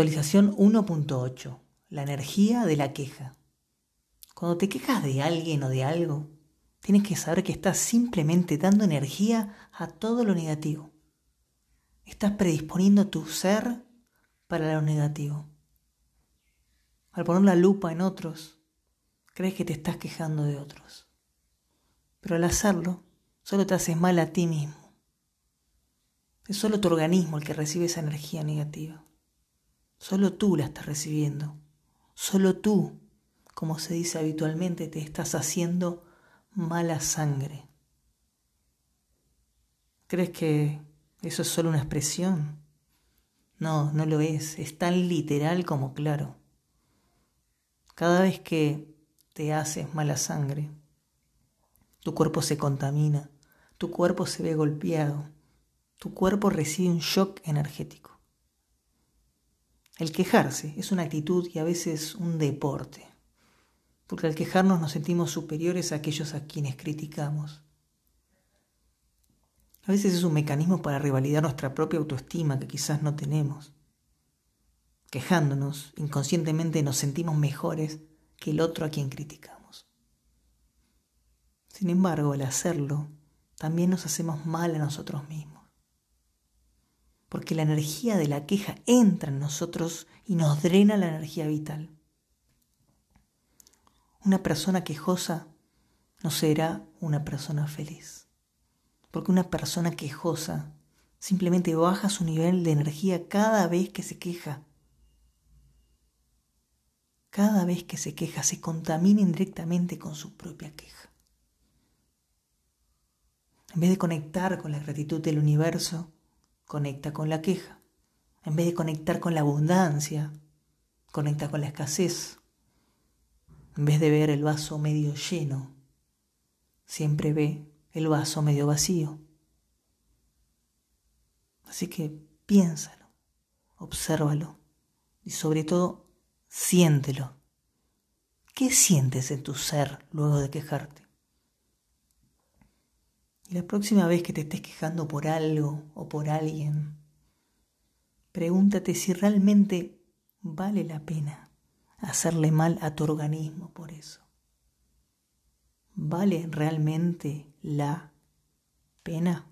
Actualización 1.8. La energía de la queja. Cuando te quejas de alguien o de algo, tienes que saber que estás simplemente dando energía a todo lo negativo. Estás predisponiendo tu ser para lo negativo. Al poner la lupa en otros, crees que te estás quejando de otros. Pero al hacerlo, solo te haces mal a ti mismo. Es solo tu organismo el que recibe esa energía negativa. Solo tú la estás recibiendo. Solo tú, como se dice habitualmente, te estás haciendo mala sangre. ¿Crees que eso es solo una expresión? No, no lo es. Es tan literal como claro. Cada vez que te haces mala sangre, tu cuerpo se contamina, tu cuerpo se ve golpeado, tu cuerpo recibe un shock energético. El quejarse es una actitud y a veces un deporte, porque al quejarnos nos sentimos superiores a aquellos a quienes criticamos. A veces es un mecanismo para revalidar nuestra propia autoestima que quizás no tenemos. Quejándonos, inconscientemente nos sentimos mejores que el otro a quien criticamos. Sin embargo, al hacerlo, también nos hacemos mal a nosotros mismos porque la energía de la queja entra en nosotros y nos drena la energía vital. Una persona quejosa no será una persona feliz, porque una persona quejosa simplemente baja su nivel de energía cada vez que se queja. Cada vez que se queja se contamina indirectamente con su propia queja. En vez de conectar con la gratitud del universo, conecta con la queja. En vez de conectar con la abundancia, conecta con la escasez. En vez de ver el vaso medio lleno, siempre ve el vaso medio vacío. Así que piénsalo, obsérvalo y sobre todo siéntelo. ¿Qué sientes en tu ser luego de quejarte? Y la próxima vez que te estés quejando por algo o por alguien, pregúntate si realmente vale la pena hacerle mal a tu organismo por eso. ¿Vale realmente la pena?